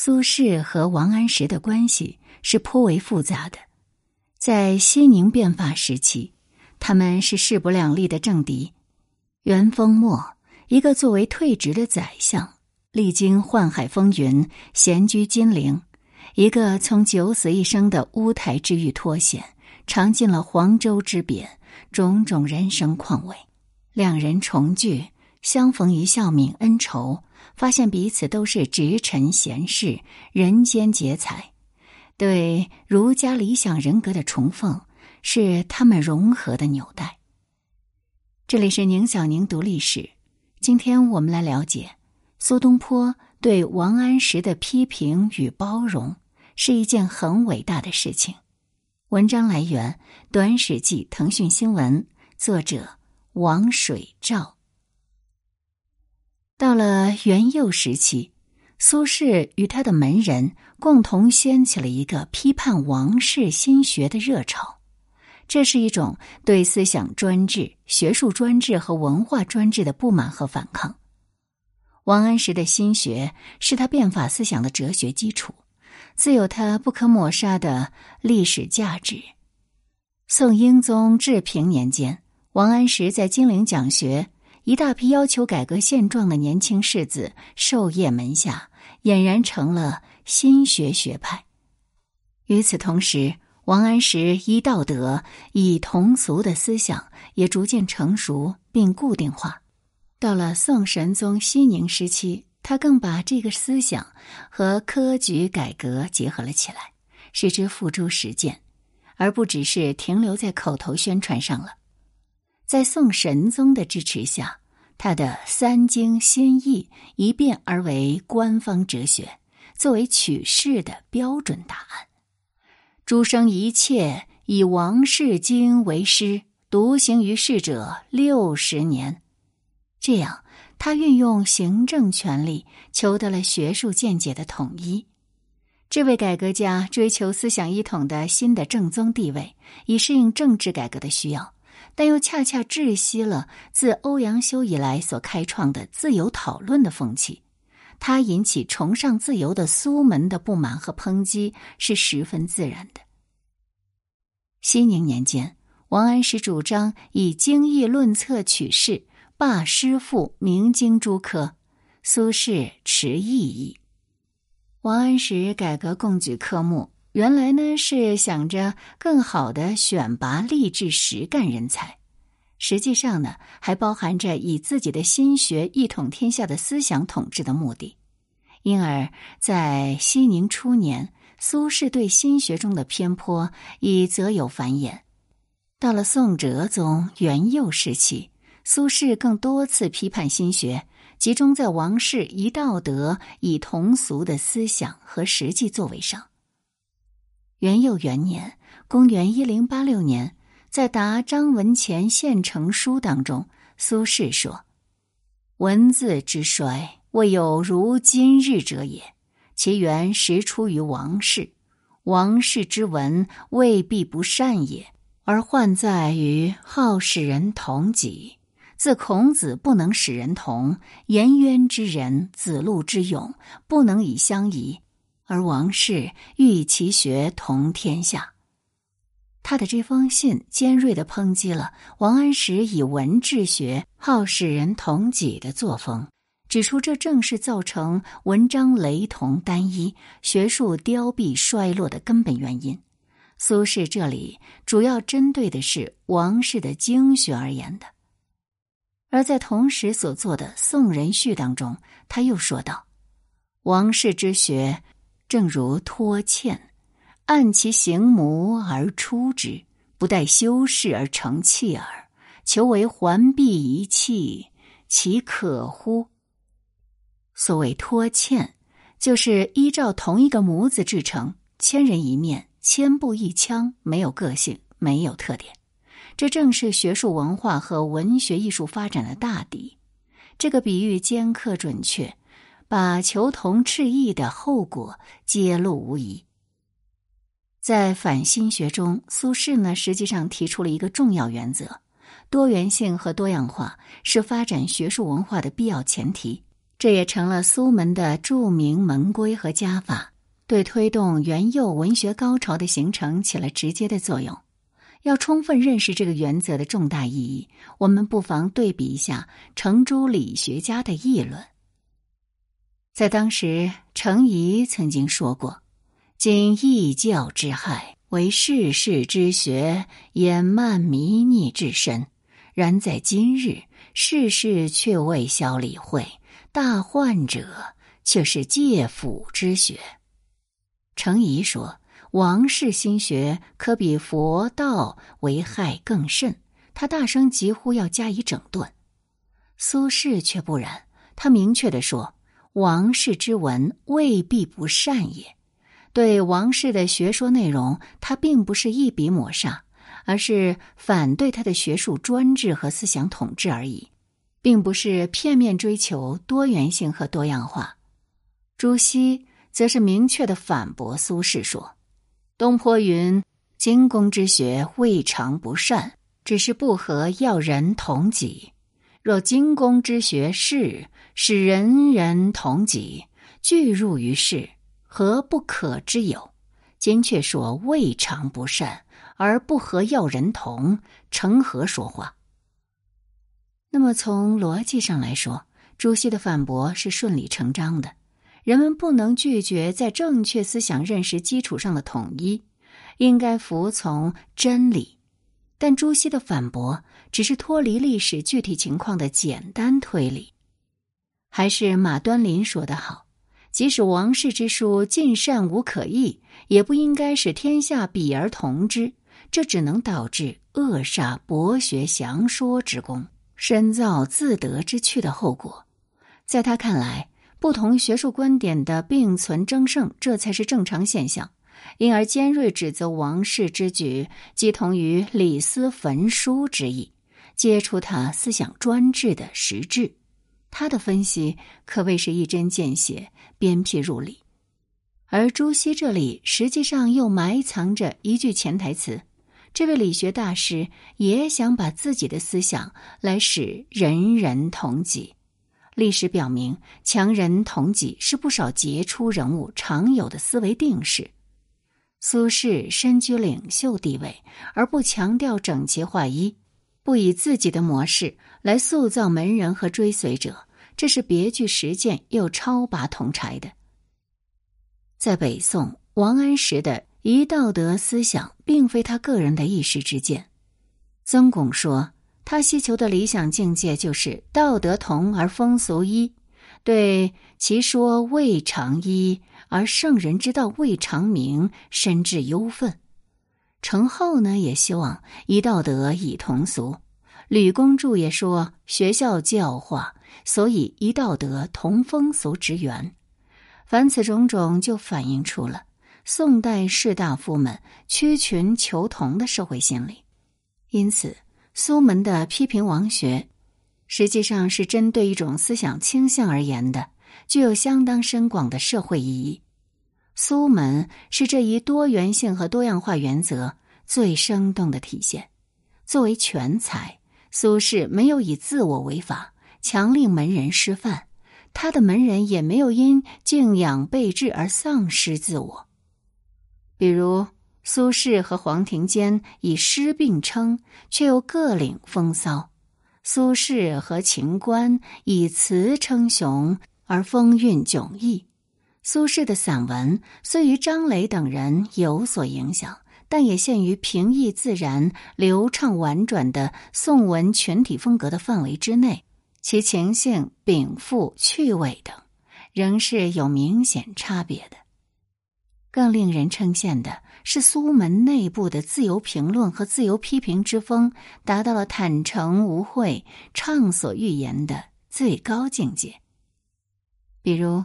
苏轼和王安石的关系是颇为复杂的。在西宁变法时期，他们是势不两立的政敌。元丰末，一个作为退职的宰相，历经宦海风云，闲居金陵；一个从九死一生的乌台之狱脱险，尝尽了黄州之贬，种种人生况味。两人重聚，相逢一笑泯恩仇，发现彼此都是直臣贤士，人间杰才。对儒家理想人格的崇奉，是他们融合的纽带。这里是宁小宁读历史，今天我们来了解苏东坡对王安石的批评与包容，是一件很伟大的事情。文章来源《短史记》腾讯新闻，作者。王水照。到了元佑时期，苏轼与他的门人共同掀起了一个批判王室心学的热潮。这是一种对思想专制、学术专制和文化专制的不满和反抗。王安石的心学是他变法思想的哲学基础，自有他不可抹杀的历史价值。宋英宗治平年间。王安石在金陵讲学，一大批要求改革现状的年轻士子授业门下，俨然成了新学学派。与此同时，王安石依道德、以同俗的思想也逐渐成熟并固定化。到了宋神宗熙宁时期，他更把这个思想和科举改革结合了起来，使之付诸实践，而不只是停留在口头宣传上了。在宋神宗的支持下，他的三经新义一变而为官方哲学，作为取士的标准答案。诸生一切以王氏经为师，独行于世者六十年。这样，他运用行政权力，求得了学术见解的统一。这位改革家追求思想一统的新的正宗地位，以适应政治改革的需要。但又恰恰窒息了自欧阳修以来所开创的自由讨论的风气，他引起崇尚自由的苏门的不满和抨击是十分自然的。熙宁年间，王安石主张以经义论策取士，罢师傅明经诸科，苏轼持异议。王安石改革贡举科目。原来呢是想着更好的选拔励志实干人才，实际上呢还包含着以自己的心学一统天下的思想统治的目的。因而，在熙宁初年，苏轼对心学中的偏颇已则有繁衍。到了宋哲宗元佑时期，苏轼更多次批判心学，集中在王室以道德以同俗的思想和实际作为上。元佑元年（公元一零八六年），在答张文潜献呈书当中，苏轼说：“文字之衰，未有如今日者也。其源实出于王室，王室之文未必不善也，而患在于好使人同己。自孔子不能使人同，颜渊之人、子路之勇不能以相宜。”而王氏欲以其学同天下，他的这封信尖锐的抨击了王安石以文治学、好使人同己的作风，指出这正是造成文章雷同单一、学术凋敝衰落的根本原因。苏轼这里主要针对的是王氏的经学而言的，而在同时所做的《宋人序》当中，他又说道：“王氏之学。”正如拖欠，按其形模而出之，不待修饰而成器耳。求为环璧一器，其可乎？所谓拖欠，就是依照同一个模子制成，千人一面，千步一枪，没有个性，没有特点。这正是学术文化和文学艺术发展的大敌。这个比喻尖刻准确。把求同斥异的后果揭露无遗。在反心学中，苏轼呢实际上提出了一个重要原则：多元性和多样化是发展学术文化的必要前提。这也成了苏门的著名门规和家法，对推动元佑文学高潮的形成起了直接的作用。要充分认识这个原则的重大意义，我们不妨对比一下程朱理学家的议论。在当时，程颐曾经说过：“今异教之害，为世事之学掩漫迷逆至深；然在今日，世事却未消理会，大患者却是戒辅之学。”程颐说：“王氏心学可比佛道为害更甚。”他大声疾呼要加以整顿。苏轼却不然，他明确的说。王氏之文未必不善也，对王氏的学说内容，他并不是一笔抹杀，而是反对他的学术专制和思想统治而已，并不是片面追求多元性和多样化。朱熹则是明确的反驳苏轼说：“东坡云，精工之学未尝不善，只是不合要人同己。”若精工之学是使人人同己，俱入于世，何不可之有？今却说未尝不善，而不合要人同，成何说话？那么从逻辑上来说，朱熹的反驳是顺理成章的。人们不能拒绝在正确思想认识基础上的统一，应该服从真理。但朱熹的反驳只是脱离历史具体情况的简单推理，还是马端林说的好：即使王氏之书尽善无可议，也不应该使天下比而同之，这只能导致扼杀博学详说之功，深造自得之趣的后果。在他看来，不同学术观点的并存争胜，这才是正常现象。因而尖锐指责王氏之举，即同于李斯焚书之意，揭出他思想专制的实质。他的分析可谓是一针见血、鞭辟入里。而朱熹这里实际上又埋藏着一句潜台词：这位理学大师也想把自己的思想来使人人同己。历史表明，强人同己是不少杰出人物常有的思维定式。苏轼身居领袖地位，而不强调整齐划一，不以自己的模式来塑造门人和追随者，这是别具实践又超拔同柴的。在北宋，王安石的一道德思想并非他个人的一时之见。曾巩说，他希求的理想境界就是道德同而风俗一，对其说未尝一。而圣人之道未尝明，深致忧愤。程颢呢，也希望一道德以同俗。吕公著也说，学校教化，所以一道德同风俗之源。凡此种种，就反映出了宋代士大夫们趋群求同的社会心理。因此，苏门的批评王学，实际上是针对一种思想倾向而言的。具有相当深广的社会意义。苏门是这一多元性和多样化原则最生动的体现。作为全才，苏轼没有以自我为法，强令门人师范；他的门人也没有因敬仰备至而丧失自我。比如，苏轼和黄庭坚以诗并称，却又各领风骚；苏轼和秦观以词称雄。而风韵迥异。苏轼的散文虽与张磊等人有所影响，但也限于平易自然、流畅婉转的宋文群体风格的范围之内，其情性、禀赋、趣味等，仍是有明显差别的。更令人称羡的是，苏门内部的自由评论和自由批评之风，达到了坦诚无讳、畅所欲言的最高境界。比如，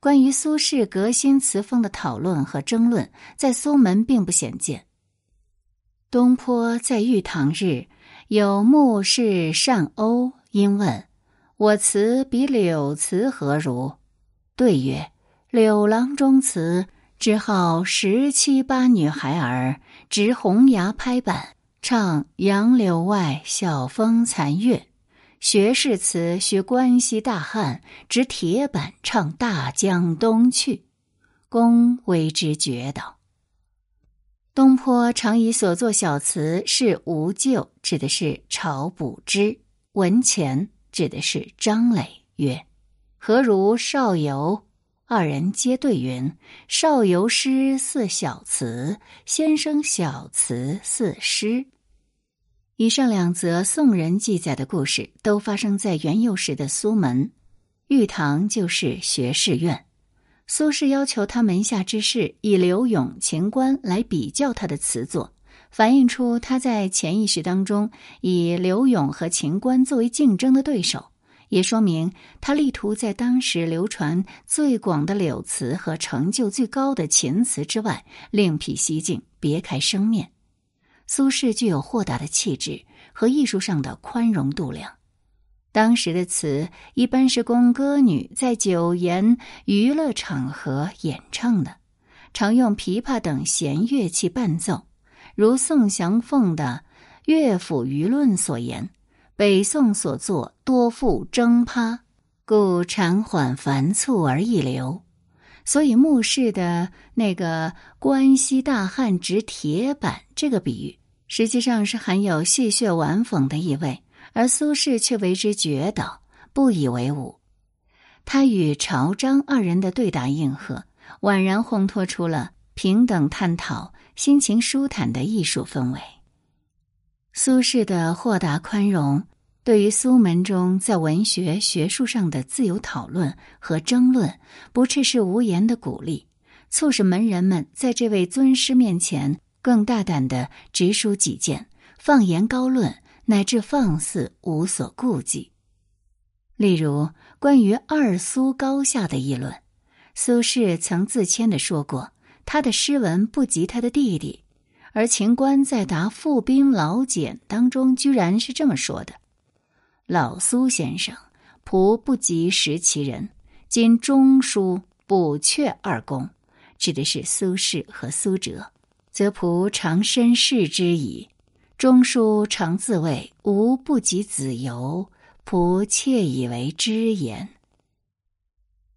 关于苏轼革新词风的讨论和争论，在苏门并不鲜见。东坡在玉堂日有目视善欧，因问：“我词比柳词何如？”对曰：“柳郎中词，只好十七八女孩儿执红牙拍板，唱杨柳外晓风残月。”学士词学关西大汉，执铁板唱大江东去，公为之绝倒。东坡常以所作小词是无咎，指的是晁补之；文前指的是张磊，曰：“何如少游？”二人皆对云：“少游诗似小词，先生小词似诗。”以上两则宋人记载的故事，都发生在元佑时的苏门。玉堂就是学士院。苏轼要求他门下之士以柳永、秦观来比较他的词作，反映出他在潜意识当中以柳永和秦观作为竞争的对手，也说明他力图在当时流传最广的柳词和成就最高的秦词之外，另辟蹊径，别开生面。苏轼具有豁达的气质和艺术上的宽容度量。当时的词一般是供歌女在酒宴、娱乐场合演唱的，常用琵琶等弦乐器伴奏。如宋祥凤的《乐府舆论》所言：“北宋所作多赋征葩，故长缓繁促而易流。”所以墓室的那个关西大汉执铁板这个比喻。实际上是含有戏谑玩讽的意味，而苏轼却为之绝倒，不以为忤。他与朝张二人的对答应和，宛然烘托出了平等探讨、心情舒坦的艺术氛围。苏轼的豁达宽容，对于苏门中在文学学术上的自由讨论和争论，不啻是无言的鼓励，促使门人们在这位尊师面前。更大胆的直抒己见，放言高论，乃至放肆无所顾忌。例如关于二苏高下的议论，苏轼曾自谦的说过，他的诗文不及他的弟弟。而秦观在答傅兵老简当中，居然是这么说的：“老苏先生，仆不及识其人，今中书补阙二公，指的是苏轼和苏辙。”则仆常身视之矣。中书常自谓无不及子由，仆窃以为之言。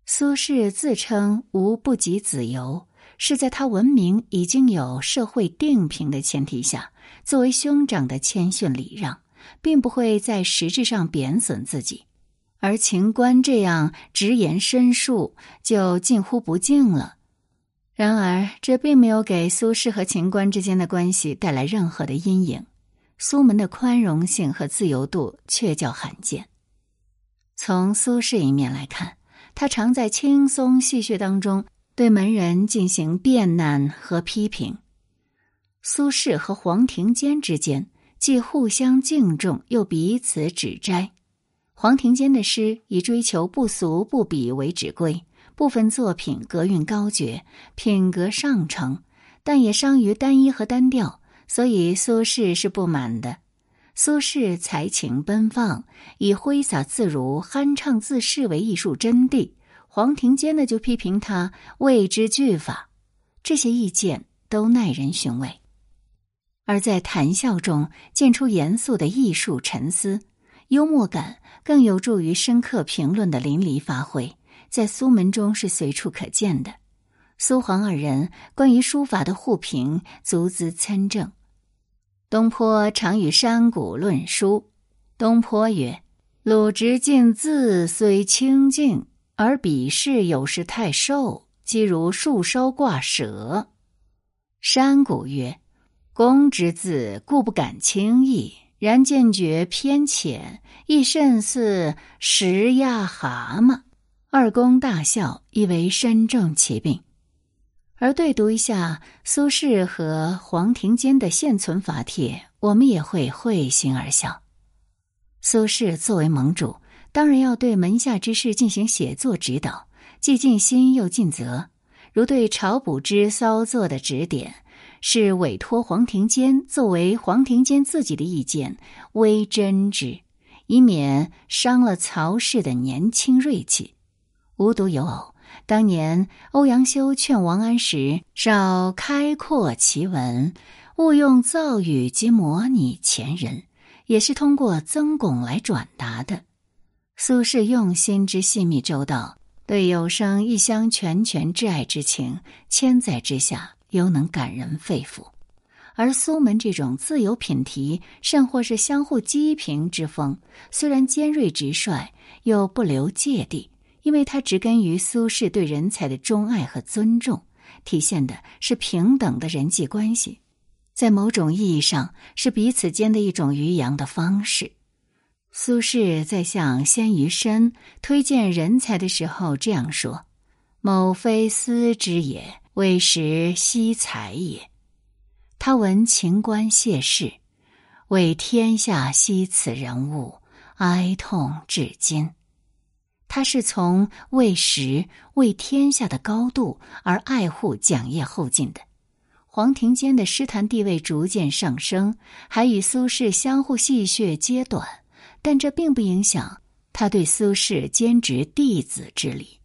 苏轼自称无不及子由，是在他文明已经有社会定评的前提下，作为兄长的谦逊礼让，并不会在实质上贬损自己。而秦观这样直言申述，就近乎不敬了。然而，这并没有给苏轼和秦观之间的关系带来任何的阴影。苏门的宽容性和自由度却较罕见。从苏轼一面来看，他常在轻松戏谑当中对门人进行辩难和批评。苏轼和黄庭坚之间既互相敬重，又彼此指摘。黄庭坚的诗以追求不俗不比为指归。部分作品格韵高绝，品格上乘，但也伤于单一和单调，所以苏轼是不满的。苏轼才情奔放，以挥洒自如、酣畅自适为艺术真谛。黄庭坚呢，就批评他未之句法。这些意见都耐人寻味，而在谈笑中见出严肃的艺术沉思，幽默感更有助于深刻评论的淋漓发挥。在苏门中是随处可见的。苏黄二人关于书法的互评，足资参证。东坡常与山谷论书。东坡曰：“鲁直进字虽清静，而笔势有时太瘦，即如树梢挂蛇。”山谷曰：“公之字故不敢轻易，然见觉偏浅，亦甚似石压蛤蟆。”二公大笑，意为身正其病。而对读一下苏轼和黄庭坚的现存法帖，我们也会会心而笑。苏轼作为盟主，当然要对门下之士进行写作指导，既尽心又尽责。如对晁补之骚作的指点，是委托黄庭坚作为黄庭坚自己的意见，微真之，以免伤了曹氏的年轻锐气。无独有偶，当年欧阳修劝王安石少开阔奇文，勿用造语及模拟前人，也是通过曾巩来转达的。苏轼用心之细密周到，对有生一厢拳拳挚爱之情，千载之下犹能感人肺腑。而苏门这种自有品题，甚或是相互讥评之风，虽然尖锐直率，又不留芥蒂，因为它植根于苏轼对人才的钟爱和尊重，体现的是平等的人际关系，在某种意义上是彼此间的一种渔扬的方式。苏轼在向鲜于深推荐人才的时候这样说：“某非斯之也，为时惜才也。”他闻秦观谢氏，为天下惜此人物，哀痛至今。他是从为时为天下的高度而爱护蒋业后进的。黄庭坚的诗坛地位逐渐上升，还与苏轼相互戏谑揭短，但这并不影响他对苏轼兼职弟子之礼。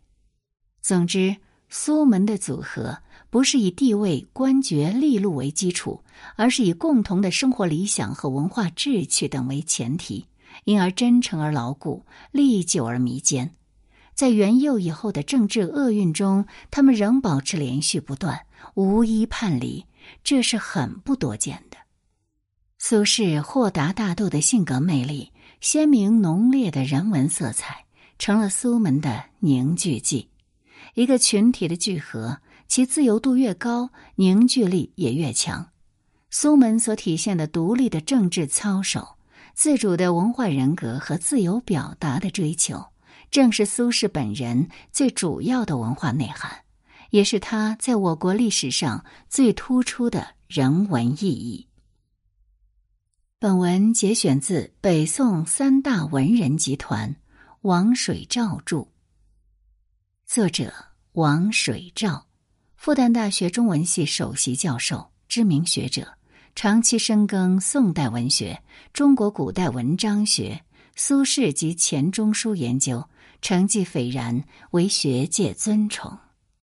总之，苏门的组合。不是以地位、官爵、利禄为基础，而是以共同的生活理想和文化志趣等为前提，因而真诚而牢固，历久而弥坚。在元佑以后的政治厄运中，他们仍保持连续不断，无一叛离，这是很不多见的。苏轼豁达大度的性格魅力，鲜明浓烈的人文色彩，成了苏门的凝聚剂，一个群体的聚合。其自由度越高，凝聚力也越强。苏门所体现的独立的政治操守、自主的文化人格和自由表达的追求，正是苏轼本人最主要的文化内涵，也是他在我国历史上最突出的人文意义。本文节选自北宋三大文人集团王水照著，作者王水照。复旦大学中文系首席教授，知名学者，长期深耕宋代文学、中国古代文章学、苏轼及钱钟书研究，成绩斐然，为学界尊崇。